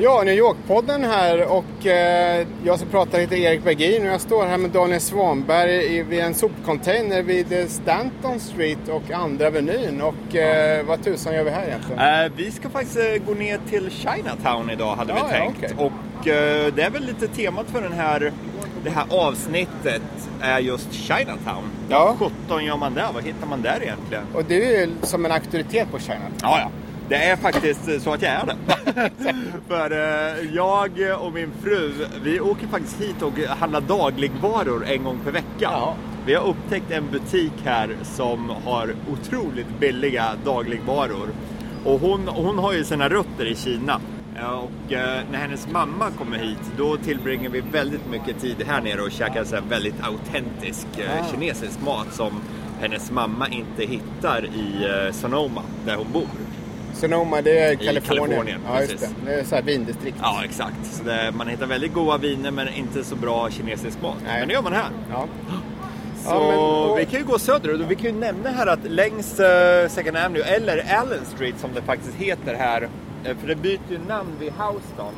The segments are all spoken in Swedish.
Ja, New York-podden här och eh, jag som pratar heter Erik Bergin och jag står här med Daniel Svanberg i, vid en sopcontainer vid eh, Stanton Street och Andra Avenyn. Och eh, vad tusan gör vi här egentligen? Eh, vi ska faktiskt eh, gå ner till Chinatown idag hade Ja, vi ja, tänkt. okej. Och eh, det är väl lite temat för den här, det här avsnittet är just Chinatown. Ja. Vad 17 gör man där? Vad hittar man där egentligen? Och du är ju som en auktoritet på Chinatown. Ja, ja. Det är faktiskt så att jag är det. För eh, jag och min fru, vi åker faktiskt hit och handlar dagligvaror en gång per vecka. Ja. Vi har upptäckt en butik här som har otroligt billiga dagligvaror. Och hon, hon har ju sina rötter i Kina. Eh, Och eh, när hennes mamma kommer hit, då tillbringar vi väldigt mycket tid här nere och käkar så väldigt autentisk eh, Ah. kinesisk mat som hennes mamma inte hittar i Sonoma, där hon bor. Sonoma, det är Kalifornien. Kalifornien, ja, just det. precis. det är så här vindistrikt. Ja, exakt. Så det, man hittar väldigt goda viner men inte så bra kinesisk mat. Nej. Men det gör man här. Ja. Så Ja, men- och- vi kan ju gå söderut och vi kan ju nämna här att längs eh, Second Avenue, eller Allen Street som det faktiskt heter här, för det byter ju namn vid Houston.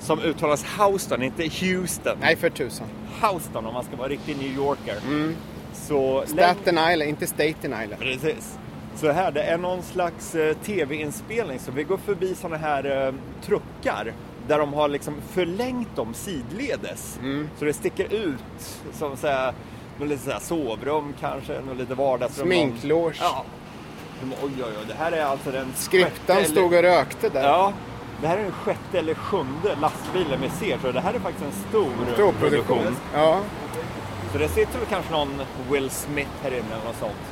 Som uttalas Houston, inte Houston. Nej, för tusan. Houston om man ska vara riktig New Yorker. Så läng- Staten Island, inte Staten Island. Precis. Så här, det är någon slags eh, tv-inspelning så vi går förbi sådana här eh, truckar där de har liksom förlängt dem sidledes. Så det sticker ut som så här, något lite så här sovrum kanske, något lite vardagsrum. Sminkloge. Ja. Oj, oj, oj, det här är alltså den Skriptan sjätte stod och rökte där. Ja, det här är den sjätte eller sjunde lastbilen vi ser så det här är faktiskt en stor, Stor produktion. Ja. så det sitter väl kanske någon Will Smith här inne eller något sånt.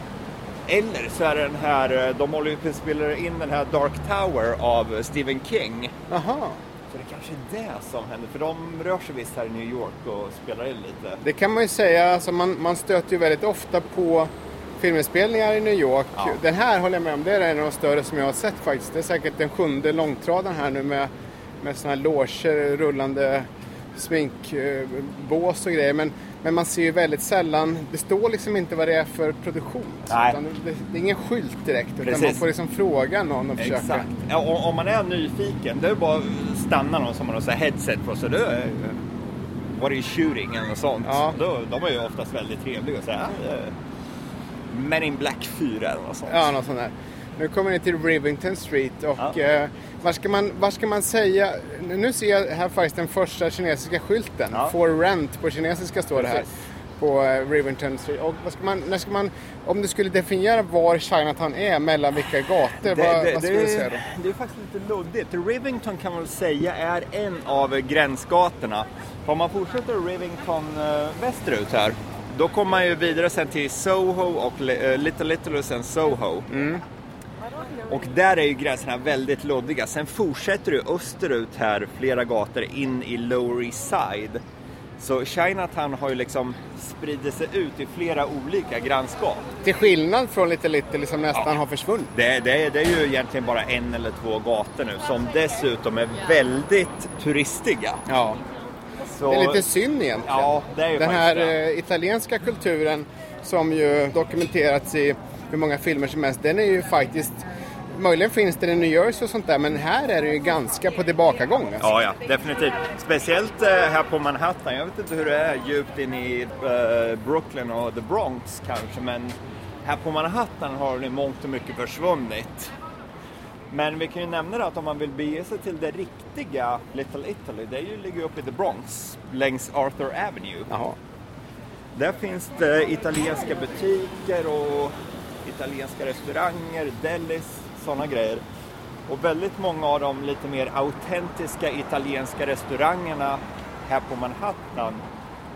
Eller så är det den här, eh, de håller ju på att spela in den här Dark Tower av Stephen King. Jaha. Så det kanske är det som händer, för de rör sig visst här i New York och spelar in lite. Det kan man ju säga, alltså man, man stöter ju väldigt ofta på filminspelningar i New York. Ja. Den här håller jag med om, det är en av de större som jag har sett faktiskt. Det är säkert den sjunde långtradaren här nu med, med sådana här loger, rullande sminkbås och grejer. Men, men man ser ju väldigt sällan, det står liksom inte vad det är för produktion. alltså, det, det är ingen skylt direkt, utan Precis. man får liksom fråga någon och försöka. Exakt. Ja, och, om man är nyfiken, det är bara att stanna någon som har någon sån här headset på sig. Då är, what are you shooting eller sånt. Ja. Då, de är ju oftast väldigt trevliga och säger eh, Men in Black 4 eller något sånt. Ja, något sånt där. Nu kommer ni till Rivington Street och Ja. eh, vad, ska man, vad ska man säga? Nu ser jag här faktiskt den första kinesiska skylten. Ja. For rent på kinesiska står det här. Precis. På eh, Rivington Street. Och vad ska man, när ska man, om du skulle definiera var Chinatown är, mellan vilka gator, vad, vad skulle du säga då? det är faktiskt lite luddigt. Rivington kan man väl säga är en av gränsgatorna. Om man fortsätter Rivington eh, västerut här, då kommer man ju vidare sen till Soho och eh, Little Little och sen Soho. Och där är ju gränserna väldigt luddiga. Sen fortsätter du österut här flera gator in i Lower East Side. Så Chinatown har ju liksom spridit sig ut i flera olika grannskap. Till skillnad från Little Little som nästan Ja. har försvunnit. Det, det, det är ju egentligen bara en eller två gator nu som dessutom är väldigt turistiga. Ja. Så, Det är lite synd egentligen. Ja, det är ju Den här det. eh, italienska kulturen som ju dokumenterats i hur många filmer som helst, den är ju faktiskt Möjligen finns den i New Jersey och sånt där, men här är det ju ganska på tillbakagång. Alltså. Ja, ja, definitivt. Speciellt eh, här på Manhattan. Jag vet inte hur det är djupt in i eh, Brooklyn och the Bronx kanske, men här på Manhattan har det i mångt och mycket försvunnit. Men vi kan ju nämna det att om man vill bege sig till det riktiga Little Italy, det är ju, ligger uppe i the Bronx längs Arthur Avenue. Jaha. Där finns det italienska butiker och italienska restauranger, delis, sådana grejer. Och väldigt många av de lite mer autentiska italienska restaurangerna här på Manhattan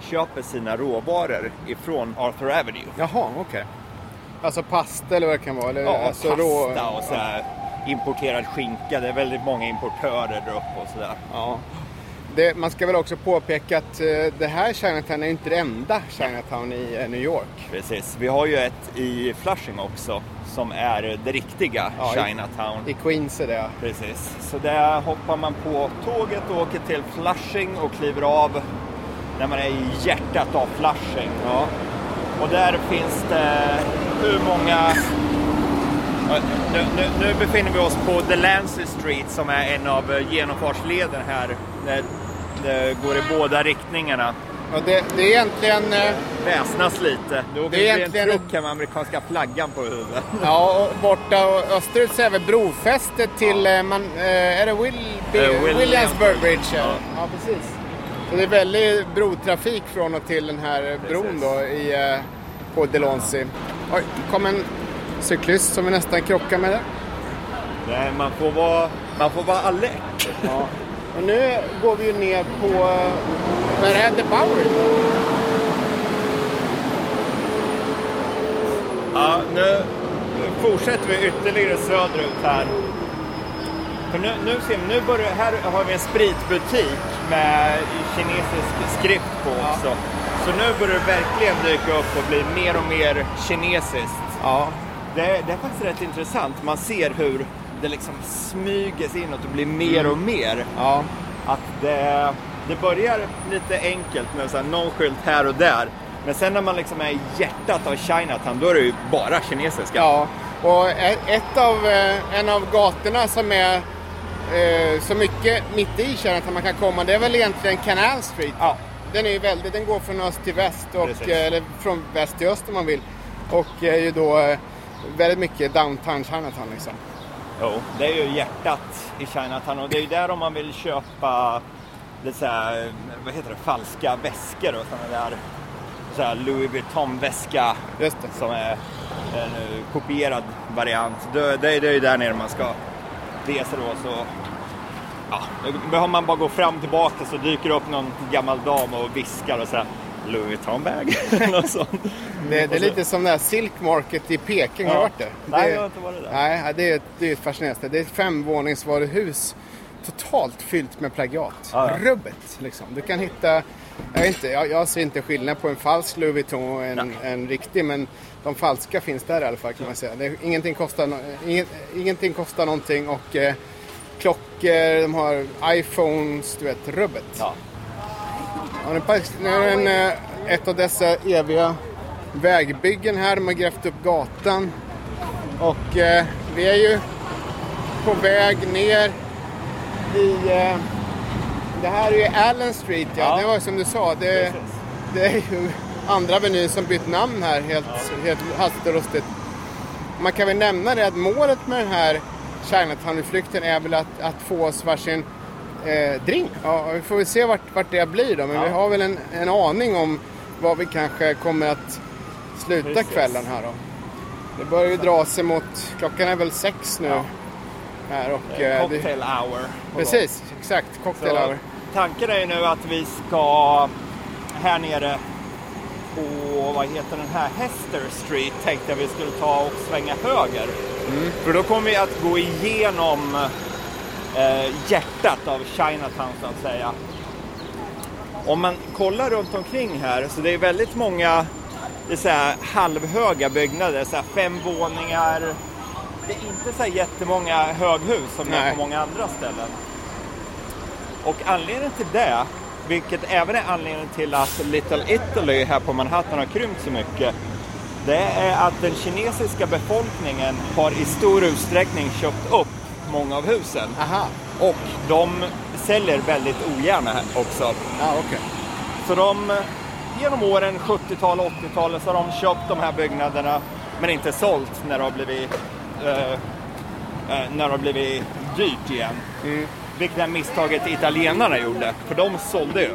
köper sina råvaror ifrån Arthur Avenue. Jaha, okej. Alltså pasta eller vad det kan vara? Eller, Ja, alltså pasta rå- och så här importerad skinka. Det är väldigt många importörer där uppe och sådär. Ja. Det, man ska väl också påpeka att eh, det här Chinatown är inte det enda Chinatown i eh, New York. Precis. Vi har ju ett i Flushing också som är det riktiga Ja, i- Chinatown. I Queens är det. Precis, så där hoppar man på tåget och åker till Flushing och kliver av när man är i hjärtat av Flushing. Och där finns det hur många... Ja, Nu, nu, nu befinner vi oss på Delancey Street som är en av eh, genomfartsleden här. Det, det går i båda riktningarna. Och det, det är egentligen... eh, Väsnas lite. Åker Det är egentligen- en truck här med amerikanska flaggan på huvudet. Ja, och borta och österut så är väl brofästet till... eh, Man, är det Will, Eh, Williamsburg. Williamsburg Bridge? Ja. Ja. ja, precis. Så det är väldigt brotrafik från och till den här bron då i, på Delancey. Oj, kom en cyklist som vi nästan krockade med. Nej, man får vara, man får vara alert. Ja. Och nu går vi ju ner på... eh, Vad är det här? The Bowery? Ja, nu fortsätter vi ytterligare söderut här. För nu, nu ser vi, nu börjar, här har vi en spritbutik med kinesisk skrift på också. Så nu börjar det verkligen dyka upp och bli mer och mer kinesiskt. Ja. Det, det är faktiskt rätt intressant. Man ser hur det liksom smyger sig inåt och blir mer och mer. Ja. Att det, det börjar lite enkelt med så här någon skylt här och där. Men sen när man liksom är i hjärtat av Chinatown, då är det ju bara kinesiska. Ja, och ett av, eh, en av gatorna som är eh, så mycket mitt i Chinatown man kan komma, det är väl egentligen Canal Street. Ja. Den är väldigt, den går från öst till väst, och, Precis. eh, eller från väst till öst om man vill. Och är ju då väldigt mycket downtown Chinatown liksom. Jo, det är ju hjärtat i Chinatown och det är ju där om man vill köpa lite så här, vad heter det, falska väskor och sådana där så här Louis Vuitton-väska som är en eh, kopierad variant. Det, det, det är ju där nere man ska resa då. Så, ja, då behöver man bara gå fram och tillbaka så dyker det upp någon gammal dam och viskar och så här Louis Vuitton-bag. Något sånt. Det, det är lite som det här Silk Market i Peking, har Ja. varit där? Nej, det, jag har inte varit där. Nej, det är, det är fascinerande. Det är ett femvåningsvaruhus totalt fyllt med plagiat. Ja, ja. Rubbet liksom. Du kan hitta, jag, inte, jag, jag ser inte skillnad på en falsk Louis Vuitton och en, en riktig, men de falska finns där i alla fall kan man säga. Det, ingenting, kostar, inget, ingenting kostar någonting och eh, klockor, de har iPhones, du vet, rubbet. Ja. Ja, är en, eh, ett av dessa eviga vägbyggen här. De har grävt upp gatan. Och eh, vi är ju på väg ner i... Eh, det här är ju Allen Street, ja. Ja. Det var som du sa. Det, det är ju andra avenyn som bytt namn här helt, helt hastigt och lustigt. Man kan väl nämna det att målet med den här Chinatown-utflykten är väl att, att få oss varsin eh, drink. Ja, vi får väl se vart, vart det blir då. Men Ja. vi har väl en, en aning om var vi kanske kommer att sluta Precis. kvällen här då. Det börjar ju dra sig mot, klockan är väl sex nu. Ja. Här och, Eh, eh, det, Cocktail hour. på gång. precis, exakt. Cocktail Så hour. tanken är ju nu att vi ska här nere på, vad heter den här, Hester Street tänkte jag vi skulle ta och svänga höger. För då kommer vi att gå igenom eh, hjärtat av Chinatown så att säga. Om man kollar runt omkring här så det är väldigt många det är så här halvhöga byggnader, så här fem våningar. Det är inte så här jättemånga höghus som det är Nej. på många andra ställen. Och anledningen till det, vilket även är anledningen till att Little Italy här på Manhattan har krympt så mycket, det är att den kinesiska befolkningen har i stor utsträckning köpt upp många av husen. Aha, Och de säljer väldigt ogärna här också. ja okej. Så de, genom åren 70-tal och 80-talet så har de köpt de här byggnaderna men inte sålt när det har blivit, eh, eh, när det har blivit dyrt igen. Vilket är misstaget italienarna gjorde, för de sålde ju.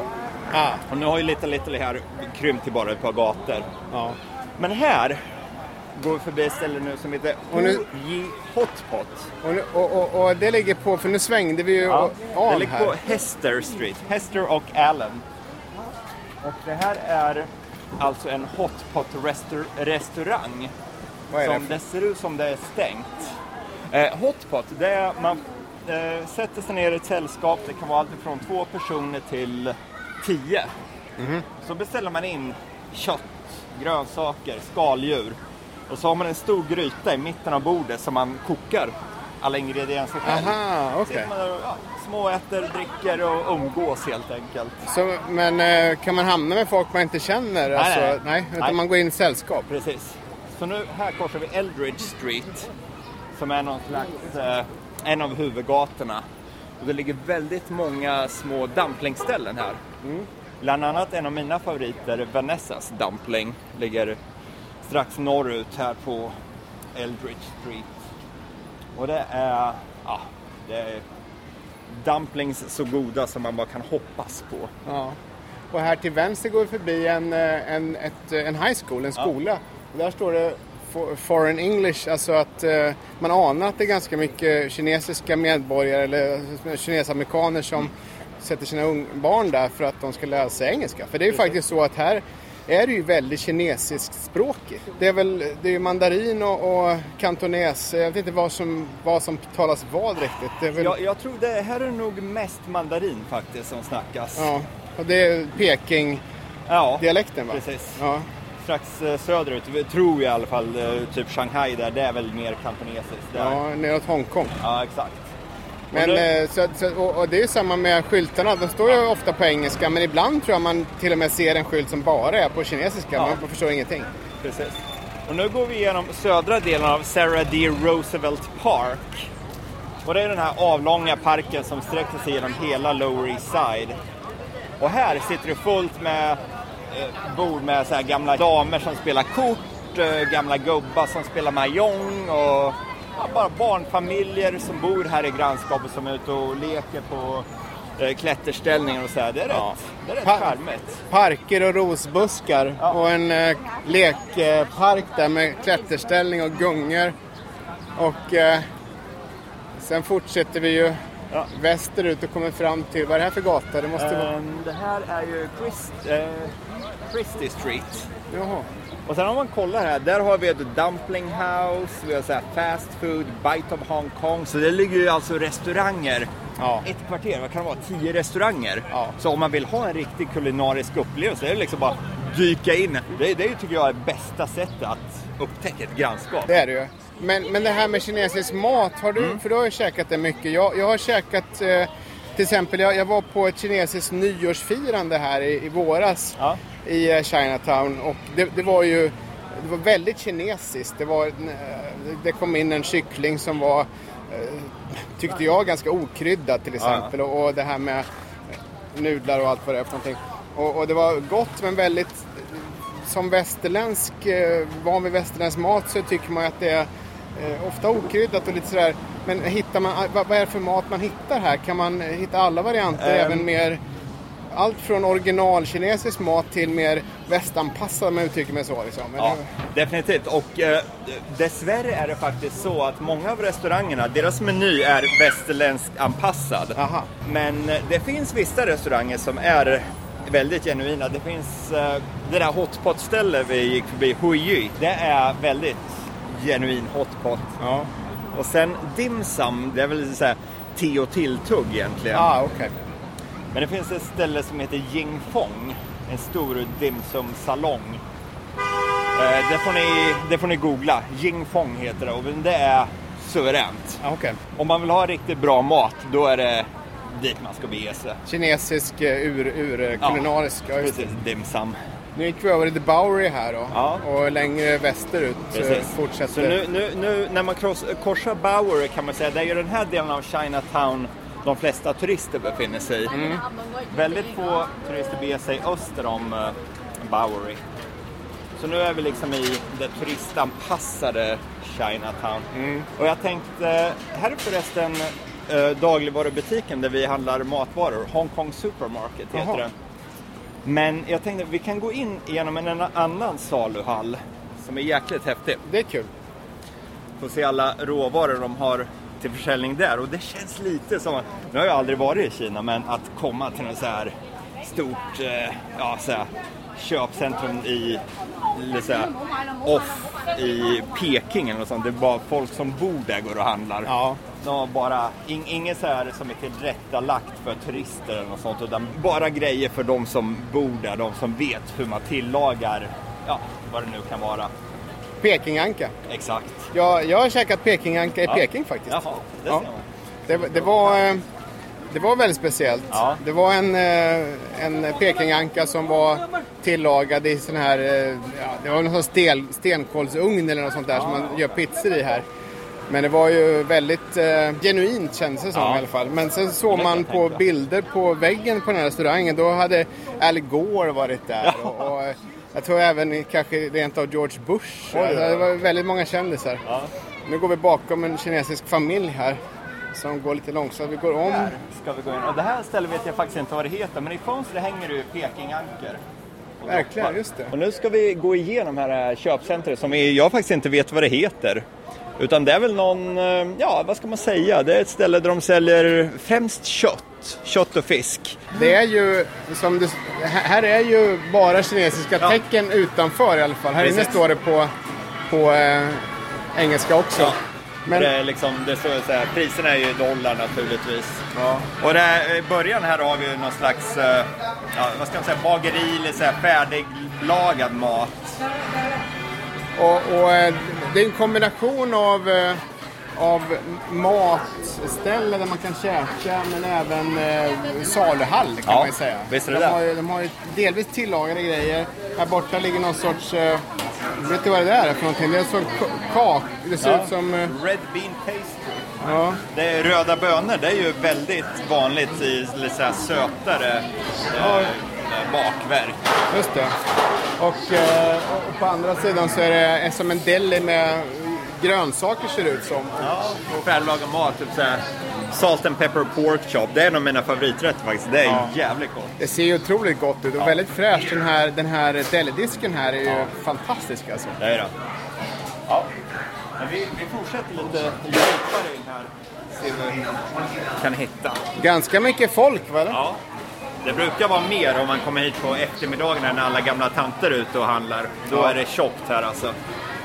Ah, Och nu har ju Little Italy här krympt till bara ett par gator. ja. Men här går vi förbi ett ställe nu som heter Oji Hotpot. Och, nu, och, och, och det ligger på, för nu svängde vi ju Ja, ja, det av ligger här. på Hester Street. Hester och Allen. Och det här är alltså en hotpot-restaurang. Vad är det Som för? det ser ut som det är stängt. Eh, hotpot, det är man eh, sätter sig ner i ett sällskap. Det kan vara allt från två personer till tio. Mhm. Så beställer man in kött, grönsaker, skaldjur. Och så har man en stor gryta i mitten av bordet som man kokar alla ingredienser själv. Aha. Sitter man där och ja, småäter, dricker och umgås helt enkelt. Så, men eh, kan man hamna med folk man inte känner? alltså, nej. nej. Utan Nej. man går in i sällskap? Precis. Så nu här korsar vi Eldridge Street som är någon slags, eh, en av huvudgatorna. Och det ligger väldigt många små dumplingställen här. Bland annat en av mina favoriter, Vanessas Dumpling, ligger strax norrut här på Eldridge Street. Och det är, ja, det är dumplings så goda som man bara kan hoppas på. Ja. Och här till vänster går vi förbi en, eh, en, ett, en high school, en skola. Och där står det for- Foreign English, alltså att eh, man anar att det är ganska mycket kinesiska medborgare eller kinesamerikaner som sätter sina barn där för att de ska lära sig engelska. För det är ju faktiskt så att här är det ju väldigt kinesiskt språkigt. Det är väl det är mandarin och, och kantones. Jag vet inte vad som, vad som talas vad riktigt. Väl, Jag, jag tror det här är nog mest mandarin faktiskt som snackas. ja, och det är Peking-dialekten Ja, va? precis. Ja. Strax eh, söderut, tror jag i alla fall, eh, typ Shanghai där, det är väl mer kantonesiskt där. Ja, neråt Hongkong. Ja, exakt. Men, det- eh, så, så, och, det är samma med skyltarna. De står ju ofta på engelska men ibland tror jag man till och med ser en skylt som bara är på kinesiska. Ja. Man förstår ingenting. Precis. Och nu går vi igenom södra delen av Sarah D. Roosevelt Park. Och det är den här avlånga parken som sträcker sig genom hela Lower East Side. Och här sitter det fullt med eh, bord med så gamla damer som spelar kort, eh, gamla gubbar som spelar mahjong och ja, bara barnfamiljer som bor här i grannskapet som är ute och leker på eh, klätterställningar och så här. Det är rätt, Ja. det är rätt Pa- charmigt. Parker och rosbuskar Ja. och en eh, lekpark där med klätterställning och gungor. Och eh, sen fortsätter vi ju Ja. västerut och kommer fram till, vad är det här för gata? Det måste vara... Ehm, det här är ju Christ, eh, Christie Street. Jaha. Och sen om man kollar här, där har vi ett dumpling house, vi har så här fast food, bite of Hong Kong. Så det ligger ju alltså restauranger. Ja. Ett kvarter, vad kan det vara? Tio restauranger. Ja. Så om man vill ha en riktig kulinarisk upplevelse, det är det liksom bara dyka in. Det, det tycker jag är bästa sättet att upptäcka ett grannskap. Det är det ju. Men, men det här med kinesisk mat, har du, Mm. för du har ju käkat det mycket. Jag, jag har käkat, eh, till exempel, jag, jag var på ett kinesiskt nyårsfirande här i, i våras Ja. i eh, Chinatown och det, det var ju det var väldigt kinesiskt. Det, var, eh, det kom in en kyckling som var, eh, tyckte jag, ganska okryddad till exempel. Och, och det här med nudlar och allt vad det är för någonting. Och, och det var gott men väldigt som västerländsk, van vid västerländsk mat så tycker man att det är eh, ofta okryddat och lite sådär. Men hittar man, vad, vad är det för mat man hittar här? Kan man hitta alla varianter? Ehm. Även mer, allt från original kinesisk mat till mer västanpassad om jag uttrycker mig så. Liksom. Ja, definitivt. Och eh, dessvärre är det faktiskt så att många av restaurangerna, deras meny är västerländsk anpassad. Aha. Men eh, det finns vissa restauranger som är väldigt genuina. Det finns eh, det där hotpot-stället vi gick förbi, Huiyi. Det är väldigt genuin hotpot. Ja. Och sen dim sum, det är väl så här te och tilltugg egentligen. Ah, okej. Men det finns ett ställe som heter Jing Fong, en stor dim sum salong. Eh, det, får ni, det får ni googla. Jing Fong heter det och det är suveränt. Ah, okej. Om man vill ha riktigt bra mat, då är det dit man ska bege sig. Kinesisk eh, ur, ur kulinarisk. Ja. Precis, dim sum. Nu gick vi över till The Bowery här då. Ja. Och längre västerut eh, Precis. fortsätter. Så nu, nu, nu när man kross, korsar Bowery kan man säga, det är ju den här delen av Chinatown de flesta turister befinner sig i. Mm. Väldigt få turister beger sig öster om eh, Bowery. Så nu är vi liksom i det turistanpassade Chinatown. Mm. Och jag tänkte, här är förresten eh, dagligvarubutiken där vi handlar matvaror. Hong Kong Supermarket heter Jaha. den. Men jag tänkte vi kan gå in genom en annan saluhall som är jäkligt häftig. Det är kul. Få se alla råvaror de har till försäljning där. Och det känns lite som, att- nu har jag aldrig varit i Kina, men att komma till något så här stort eh, ja, så här, köpcentrum i så här, off i Peking eller något sånt. Det är bara folk som bor där går och handlar. Ja. Bara, in, inget så här som är tillrättalagt för turister eller något sånt. Utan bara grejer för de som bor där, de som vet hur man tillagar, ja, vad det nu kan vara. Pekinganka. Exakt. Jag, jag har käkat Pekinganka i Ja. Peking faktiskt. Jaha, det Ja. Det, det, var, eh, det var väldigt speciellt. Ja. Det var en, eh, en Pekinganka som var tillagad i sån här, eh, ja, det var någon sån stel, stenkolsugn eller något sånt där som man gör pizzor i här. Men det var ju väldigt eh, genuint kändes det som Ja. i alla fall. Men sen såg man på bilder på väggen på den här restaurangen, då hade Al Gore varit där. Ja. Och, och, eh, jag tror även kanske rent av George Bush. Oj, Alltså, det var väldigt många kändisar. Ja. Nu går vi bakom en kinesisk familj här som går lite långsamt. Vi går om. Här ska vi gå in. Och det här stället vet jag faktiskt inte vad det heter, men i fönstret hänger det ju Pekingankor. Verkligen, just det. Och nu ska vi gå igenom här köpcentret som jag faktiskt inte vet vad det heter. Utan det är väl någon, eh, ja vad ska man säga, det är ett ställe där de säljer främst kött, kött och fisk. Det är ju, som det, här är ju bara kinesiska Ja. tecken utanför i alla fall. Här inne står det på, på eh, engelska också. Ja. Men, det är liksom, det står så här, priserna är ju dollar naturligtvis. ja. Och där, i början här har vi ju någon slags, eh, ja, vad ska man säga, bageri eller så här färdiglagad mat. Och, och eh, det är en kombination av, eh, av matställen där man kan käka men även eh, saluhall kan Ja, man ju säga. visst är det de, har ju, de har ju delvis tillagade grejer. Här borta ligger någon sorts, eh, vet du vad det där är för någonting? Det är en sorts ka- kak, det ser ut som, eh, Red bean pastry. ja. Det är röda bönor, det är ju väldigt vanligt i lite så här sötare eh, bakverk. Just det. Och, eh, och på andra sidan så är det som en deli med grönsaker ser det ut som. Ja, och färdiglagad mat, typ så här salt and pepper pork chop. Det är en av mina favoriträtter faktiskt. Det är Ja. jävligt gott. Det ser ju otroligt gott ut och väldigt fräscht. Den här, den här delidisken här är ju fantastisk alltså. Det är det. Ja. Men vi, vi fortsätter lite djupare in här. Se vad vi kan hitta. Ganska mycket folk va? Ja. Det brukar vara mer om man kommer hit på eftermiddagen när alla gamla tanter är ute och handlar. Då Ja. är det tjockt här alltså.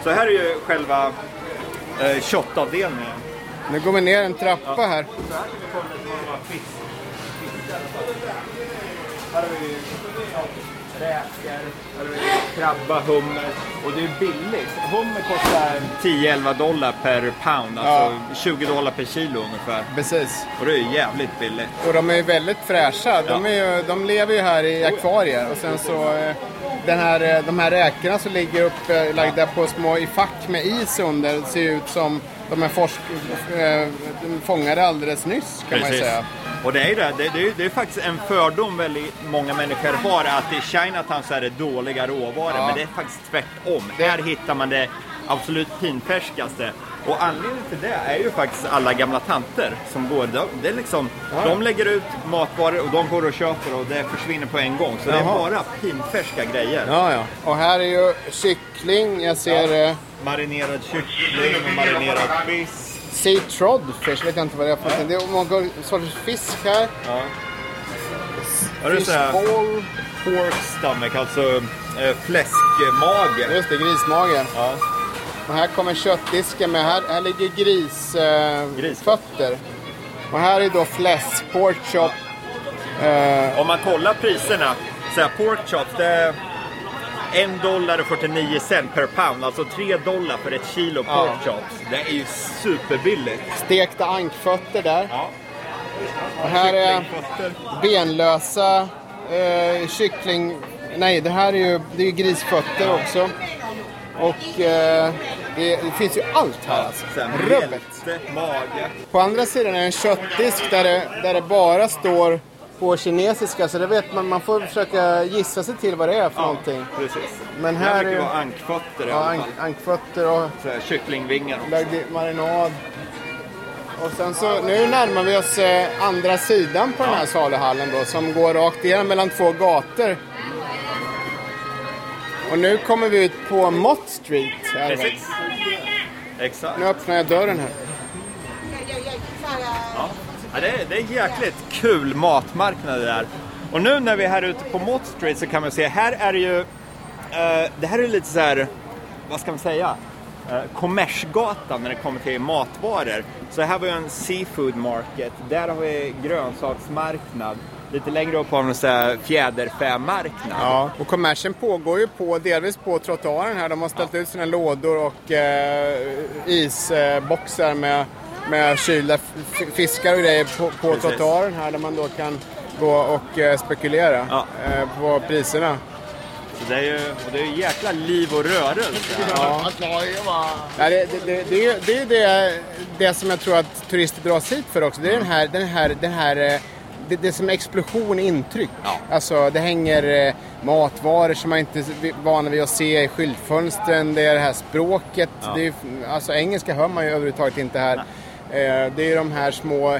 Så här är ju själva eh, köttavdelningen. Nu går vi ner en trappa här. Så här kan vi få lite vad det var fisk. Här har vi ja, räkor, krabba, hummer. Och det är billigt. Hummer kostar 10-11 dollar per pound. Alltså 20 dollar per kilo ungefär. Precis. Och det är ju jävligt billigt. Och de är ju väldigt fräscha. De, Ja. är ju, de lever ju här i akvarier. Och sen så eh, den här, eh, de här räkorna som ligger upplagda på små i fack med is under ser ut som de är forsk, eh, fångade alldeles nyss kan man ju säga. Och det är det, det, det, är, det är faktiskt en fördom väldigt många människor har att i Chinatown så är det dåliga råvaror. Ja. Men det är faktiskt tvärtom. Här hittar man det absolut pinfärskaste. Och anledningen till det är ju faktiskt alla gamla tanter som går. De, det är liksom, Ja. de lägger ut matvaror och de går och köper och det försvinner på en gång. Så det är Jaha. bara pinfärska grejer. Ja, ja. Och här är ju kyckling. Jag ser eh, Marinerad kyckling och marinerad fisk. Sea trodfish. Vet jag inte vad det är för någonting. Det är många sorters fisk här. Ja. Fishbowl. pork stomach, alltså eh, fläskmage? Just det, grismage. Ja. Och här kommer köttdisken med. Här, här ligger grisfötter. Eh, och här är då fläsk, pork chop. Eh, Om man kollar priserna, så här, pork chops, det 1 dollar och 49 cent per pound, alltså 3 dollar för ett kilo pork Ja. chops. Det är ju superbilligt. stekta ankfötter där. Ja. Och här är benlösa eh, kyckling... Nej, det här är ju, det är ju grisfötter också. Och eh, det, det finns ju allt här alltså. Rubbet. mage. På andra sidan är det en köttdisk där det, där det bara står på kinesiska. Så det vet man, man får försöka gissa sig till vad det är för någonting. precis. Men det här här brukar vara ankfötter Ja, ank, ankfötter och Så här, kycklingvingar också. lagd marinad. Och sen så, nu närmar vi oss eh, andra sidan på den här saluhallen då som går rakt igenom mellan två gator. Och nu kommer vi ut på Mott Street. Här? Precis. Exakt. nu öppnar jag dörren här. Ja. Ja, det, är, det är jäkligt kul matmarknad det där. Och nu när vi är här ute på Mott Street så kan man se, här är det ju, eh, det här är lite så här, vad ska man säga, uh, kommersgatan när det kommer till matvaror. Så här har vi en seafood market, där har vi grönsaksmarknad lite längre upp har så här fjäderfämarknad. Ja, och kommersen pågår ju på, delvis på trottoaren här. De har ställt ut sina lådor och eh, isboxar med, med kylda fiskar och grejer på, på trottoaren här där man då kan gå och eh, spekulera Ja. eh, på priserna. Så det är ju och det är ju jäkla liv och rörelse. Ja. Ja, det, det, det, det, är ju- det det, som jag tror att turister dras hit för också. Det är den här, den här, den här eh, det, det är som explosion intryck. Ja. Alltså det hänger eh, matvaror som man inte är van vid att se i skyltfönstren. Det är det här språket. Ja. Det är, alltså engelska hör man ju överhuvudtaget inte här. Eh, det är de här små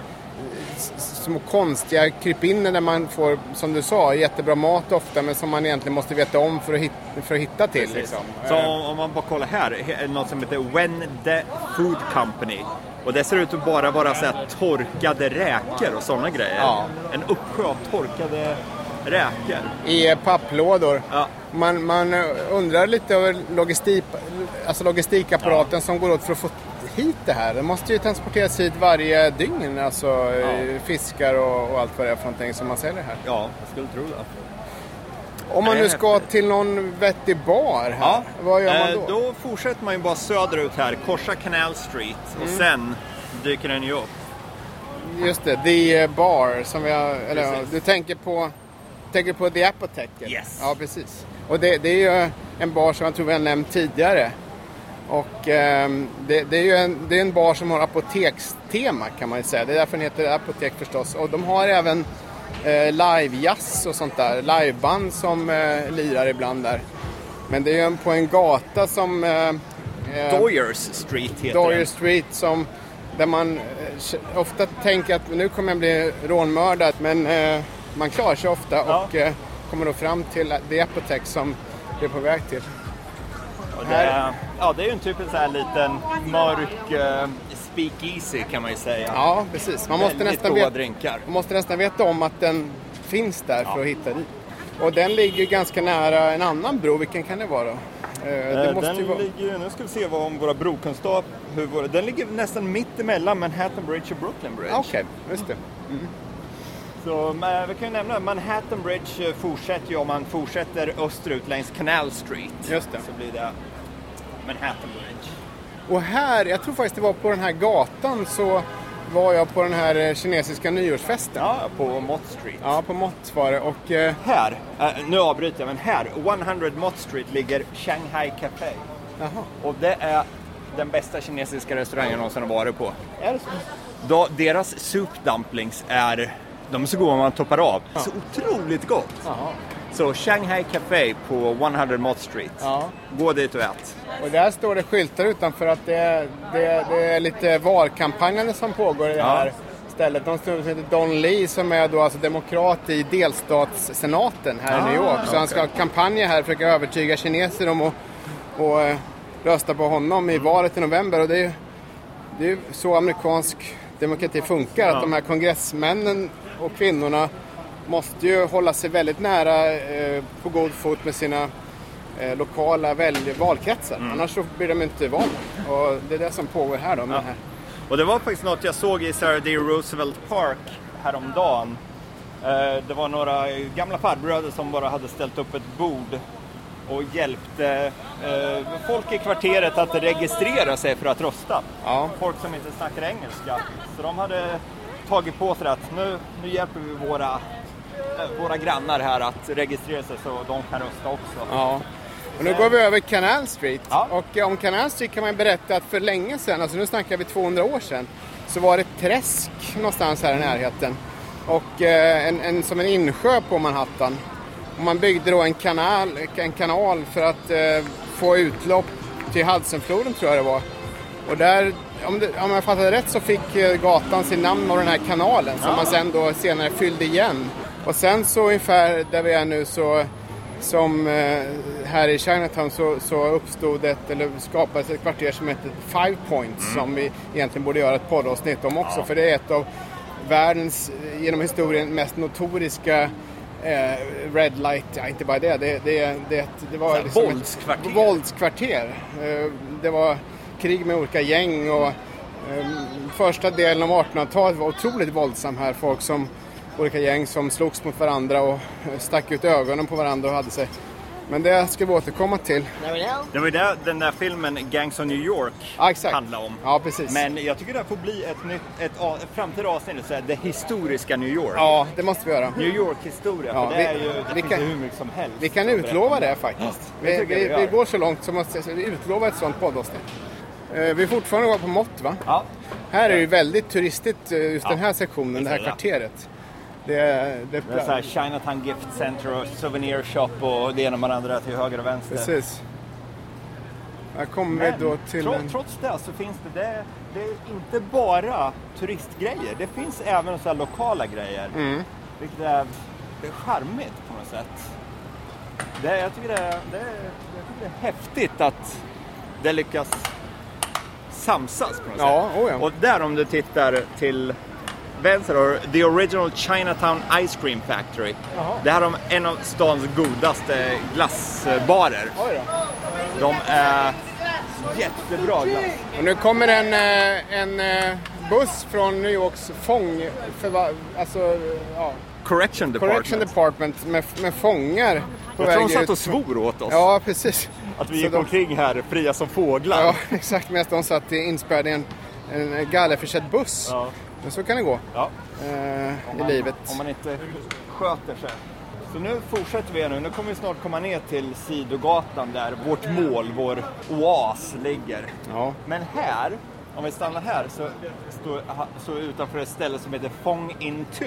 s- små konstiga krypinner där man får, som du sa, jättebra mat ofta men som man egentligen måste veta om för att hitta, för att hitta till. Liksom. Så Eh, om, om man bara kollar här, något som heter When the Food Company. Och det ser ut att bara vara så här torkade räkor och sådana grejer. Ja. En uppsjö av torkade räkor. i eh, papplådor. Ja. Man, man eh, undrar lite över logistik, alltså logistikapparaten som går åt för att få hit det här. Det måste ju transporteras hit varje dygn, alltså eh, fiskar och, och allt vad det är för någonting som man säljer här. Ja, jag skulle tro det. Om man nu ska till någon vettig bar här, vad gör man Eh, då? Då fortsätter man ju bara söderut här, korsa Canal Street och Mm. sen dyker den ju upp. Just det, The Bar som vi har, eller ja, du tänker på, tänker på The Apoteket? Yes. Ja, precis. Och det, det är ju en bar som jag tror vi har nämnt tidigare. Och ehm, det, det är ju en, det är en bar som har apotekstema kan man ju säga. Det är därför den heter Apotek förstås. Och de har även eh, live-jazz och sånt där. Liveband som eh, lirar ibland där. Men det är ju en- på en gata som... Eh, eh, Doyers Street heter Dawyer den. Street som, där man eh, ofta tänker att nu kommer jag bli rånmördad men eh, man klarar sig ofta Ja. och eh, kommer då fram till The Apotek som vi är på väg till. Och det, är- ja, det är ju en typisk så här liten mörk eh, speakeasy kan man ju säga. Ja, precis. Man måste, Väldigt nästan goda veta, drinkar. man måste nästan veta om att den finns där för att hitta dit. Och den ligger ganska nära en annan bro. Vilken kan det vara då? Eh, det Eh, måste den ju vara... ligger nu ska vi se vad om våra brokunskap, hur våra, den ligger nästan mitt emellan Manhattan Bridge och Brooklyn Bridge. Okej, just det. Så men, vi kan ju nämna Manhattan Bridge eh, fortsätter ju om man fortsätter österut längs Canal Street. Just det. Så blir det Manhattan Bridge. Och här, jag tror faktiskt det var på den här gatan så var jag på den här eh, kinesiska nyårsfesten. Ja, på Mott Street. Ja, på Mott var det. Och eh, Här, eh, nu avbryter jag, men här, 100 Mott Street ligger Shanghai Café. Jaha. Och det är den bästa kinesiska restaurangen jag någonsin har varit på. Är det så? Då, deras soup dumplings är, de är så goda man toppar av. Så otroligt gott! Jaha. Så Shanghai Café på 100 Mott Street. Ja. Gå dit och ät. Och där står det skyltar utanför att det är, det, är- det är lite valkampanjande som pågår i det Ja. här stället. Någon snubbe som heter Don Lee som är då alltså demokrat i delstatssenaten här i Ah, New York. Så han ska kampanja här och försöka övertyga kineser om att och, eh, rösta på honom i valet i november. Och det är ju så amerikansk demokrati funkar. Att de här kongressmännen och kvinnorna måste ju hålla sig väldigt nära eh, på god fot med sina eh, lokala välj- valkretsar. Annars så blir de inte valda. Och det är det som pågår här då. Med Ja. här. Och det var faktiskt något jag såg i Sarah D. Roosevelt Park häromdagen. Eh, Det var några gamla farbröder som bara hade ställt upp ett bord och hjälpte folk i kvarteret att registrera sig för att rösta. Ja. Folk som inte snackar engelska. Så de hade tagit på sig att nu, nu hjälper vi våra, eh, våra grannar här att registrera sig så de kan rösta också. Ja. Och nu går vi över Canal Street. Ja. Och eh, om Canal Street kan man berätta att för länge sedan, alltså nu snackar vi 200 år sedan, så var det ett träsk någonstans här i närheten. Och eh, en, en, som en insjö på Manhattan. Och man byggde då en kanal, en kanal för att eh, få utlopp till Hudsonfloden tror jag det var. Och där, om, det, om jag fattade rätt så fick eh, gatan sin namn av den här kanalen som Ja. man sen då senare fyllde igen. Och sen så ungefär där vi är nu så som eh, här i Chinatown så, så uppstod ett, eller skapades ett kvarter som heter Five Points som vi egentligen borde göra ett poddavsnitt om också Ja. för det är ett av världens eh, genom historien mest notoriska eh, Red Light, ja inte bara det, det, det, det, det var liksom ett våldskvarter. våldskvarter. Eh, det var krig med olika gäng och eh, första delen av 1800-talet var otroligt våldsam här. Folk som olika gäng som slogs mot varandra och stack ut ögonen på varandra och hade sig. Men det ska vi återkomma till. Det var ju det den där filmen Gangs of New York Ja, exakt. handlade om. Ja, precis. Men jag tycker det här får bli ett, nytt, ett, ett framtida avsnitt, så här, det historiska New York. Ja, det måste vi göra. New York-historia, Ja, för det, vi- är ju, det vi finns kan- hur mycket som helst. Vi kan utlova det faktiskt. det Vi, vi, vi går så långt som att vi utlovar ett sånt poddavsnitt. Eh, Vi är fortfarande kvar på mått va? Ja, Här är det ju väldigt turistigt, eh, just den här sektionen, det här ser det. kvarteret. Det, är- det, är så här Chinatown Gift Center och Souvenir Shop och det ena med det andra till höger och vänster. Precis. Här kommer Men vi då till tro, en... trots det så finns det, det, det är inte bara turistgrejer. Det finns även så lokala grejer. Mm. Vilket är, det är charmigt på något sätt. Det, jag, tycker det, är- det, är- jag tycker det är häftigt att det lyckas samsas på något Ja, sätt. oh ja. Och där om du tittar till vänster har The Original Chinatown Ice Cream Factory. Jaha. Det här är en av stans godaste glassbarer. De är jättebra glass. Och nu kommer en, eh, en eh, buss från New Yorks fång... Förva, alltså, ja, Correction Department. correction department med, med fångar på Jag tror de satt och svor åt oss. Ja, precis. Att vi Så gick de- omkring här fria som fåglar. Ja, exakt. Medan de satt inspärrade i en, en gallerförsedd buss. Ja. Men så kan det gå Ja. eh, Om i man, livet. Om man inte sköter sig. Så nu fortsätter vi nu. Nu kommer vi snart komma ner till sidogatan där vårt mål, vår oas, ligger. Ja. Men här, om vi stannar här, så står så utanför ett ställe som heter Fong In 2.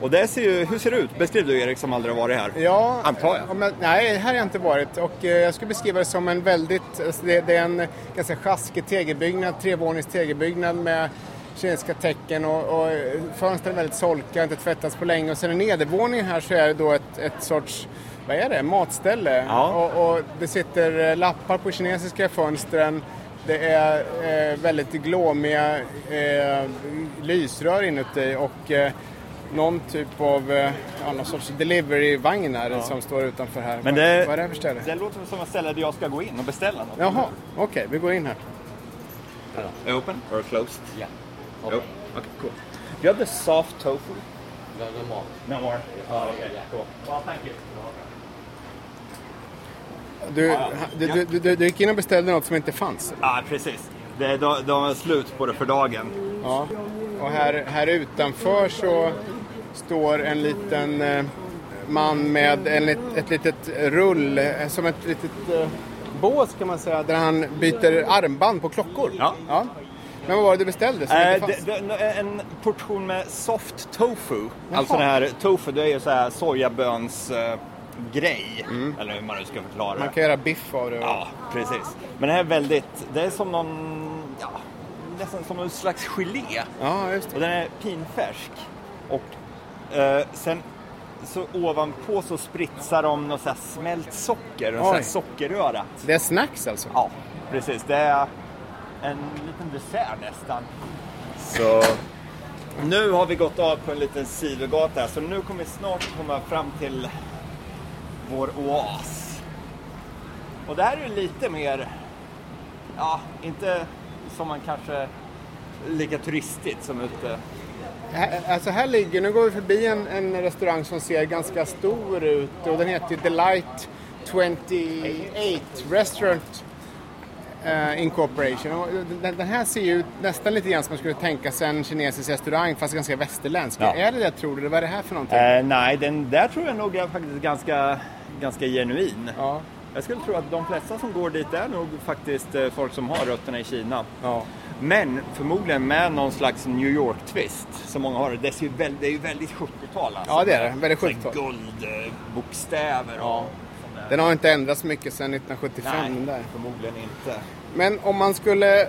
Och det ser ju, hur ser det ut? Beskriv du Erik som aldrig har varit här. Ja, Antar jag. om nej, här har jag inte varit. Och eh, jag skulle beskriva det som en väldigt, alltså det, det är en ganska sjaskig tegelbyggnad, trevånings tegelbyggnad med kinesiska tecken och, och fönstren är väldigt solka, inte tvättats på länge. Och sen i nedervåningen här så är det då ett, ett sorts, vad är det, matställe. Ja. Och, och det sitter eh, lappar på kinesiska fönstren. Det är eh, väldigt glåmiga eh, lysrör inuti och eh, någon typ av eh, ja, någon sorts deliveryvagn här som står utanför här. Men det, vad är det för ställe? det låter som ett ställe där jag ska gå in och beställa något. Jaha, okej, vi går in här. Open or closed? Yeah. Oh, okay, cool. Do you have the soft tofu? No, no more. No more. Oh, okay, cool. Well, thank you. Du, du, du, du, du gick in och beställde något som inte fanns. Ja, precis. Det, de, de är slut på det för dagen. Ja. Och här, här utanför så står en liten eh, man med en, ett litet rull, eh, som ett litet eh, bås kan man säga, där han byter armband på klockor. Ja. Men vad var det du beställde fanns? det, det, en portion med soft tofu. Jaha. Alltså den här tofu, det är ju så här sojaböns grej. Eller hur man nu ska förklara Mm. Man det. kan göra biff av det. Ja, precis. Men det här är väldigt, det är som någon, ja, nästan som en slags gelé. ja just det. Och den är pinfärsk. Och eh, sen så ovanpå så spritsar de något så här smält socker, en sån här Oj. sockerröra. Det är snacks alltså? Ja, precis. Det är en liten dessert nästan. Så nu har vi gått av på en liten sidogata här, så nu kommer vi snart komma fram till vår oas. Och det här är lite mer, ja, inte som man kanske lika turistigt som ute. Här, alltså här ligger, nu går vi förbi en, en restaurang som ser ganska stor ut och den heter Delight 28 Restaurant eh, Incorporation. Och den, den här ser ju ut nästan lite grann som man skulle tänka sig en kinesisk restaurang fast ganska västerländsk. Ja. Är det det tror du? Vad är det här för någonting? Eh, nej, den där tror jag nog är faktiskt ganska, ganska genuin. Ja. Jag skulle tro att de flesta som går dit är nog faktiskt eh, folk som har rötterna i Kina. Ja. Men förmodligen med någon slags New York-twist som många har. Det, ser ju väldigt, det är ju väldigt 70-tal alltså. Ja, det är det. Väldigt Så här 70-tal. Guldbokstäver och... där. Den har inte ändrats mycket sedan 1975. Nej, där. förmodligen inte. Men om man skulle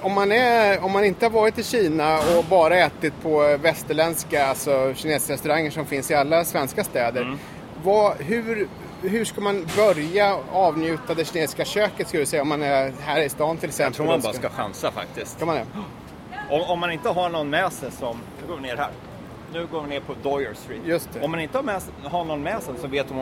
om man, är, om man inte har varit i Kina och bara ätit på västerländska, alltså kinesiska restauranger som finns i alla svenska städer. Mm. Vad, hur, hur ska man börja avnjuta det kinesiska köket skulle du säga om man är här i stan till exempel? Jag tror man bara ska chansa faktiskt. Kan man det? Om, om man inte har någon med sig som... Nu går vi ner här. Nu går vi ner på Doyer Street. Just det. Om man inte har, med, har någon med sig så vet man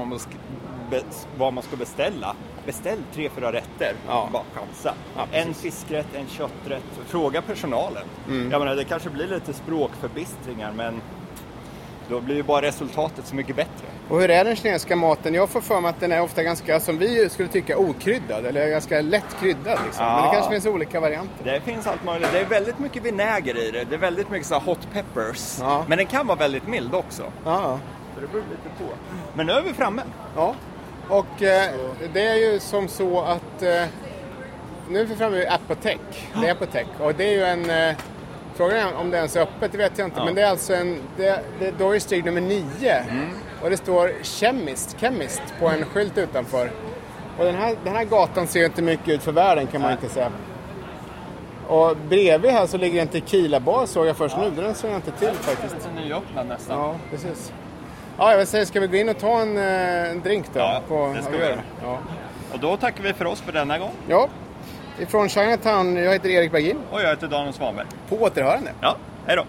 vad man ska, beställa. Beställ tre, fyra rätter. Ja. Bara chansa. Ja, en fiskrätt, en kötträtt. Fråga personalen. Mm. Jag menar, det kanske blir lite språkförbistringar men då blir ju bara resultatet så mycket bättre. Och hur är den kinesiska maten? Jag får för mig att den är ofta ganska, som vi skulle tycka, okryddad. Eller ganska lätt kryddad liksom. Ja. Men det kanske finns olika varianter. Det finns allt möjligt. Det är väldigt mycket vinäger i det. Det är väldigt mycket så här hot peppers. Ja. Men den kan vara väldigt mild också. Ja, Så det beror lite på. Men nu är vi framme. ja. Och eh, det är ju som så att eh, nu är vi framme vid Apotek. Det är Apotek. Och det är ju en... Eh, frågan är om det ens är öppet, det vet jag inte. Ja. Men det är alltså en... Det, det är Doris Street nummer 9. Mm. Och det står Chemist, Chemist på en skylt utanför. Och den här, den här gatan ser ju inte mycket ut för världen kan man Nej. inte säga. Och bredvid här så ligger en tequila-bar såg jag först nu. Den såg jag inte till faktiskt. Lite nyöppnad nästan. Ja, precis. Ja, jag vill säga, ska vi gå in och ta en, eh, en drink då? Ja, det ska vi göra. Ja. Och då tackar vi för oss för denna gång. ja, ifrån Chinatown. Jag heter Erik Bergin. Och jag heter Daniel Svanberg. På återhörande. Ja, hej då.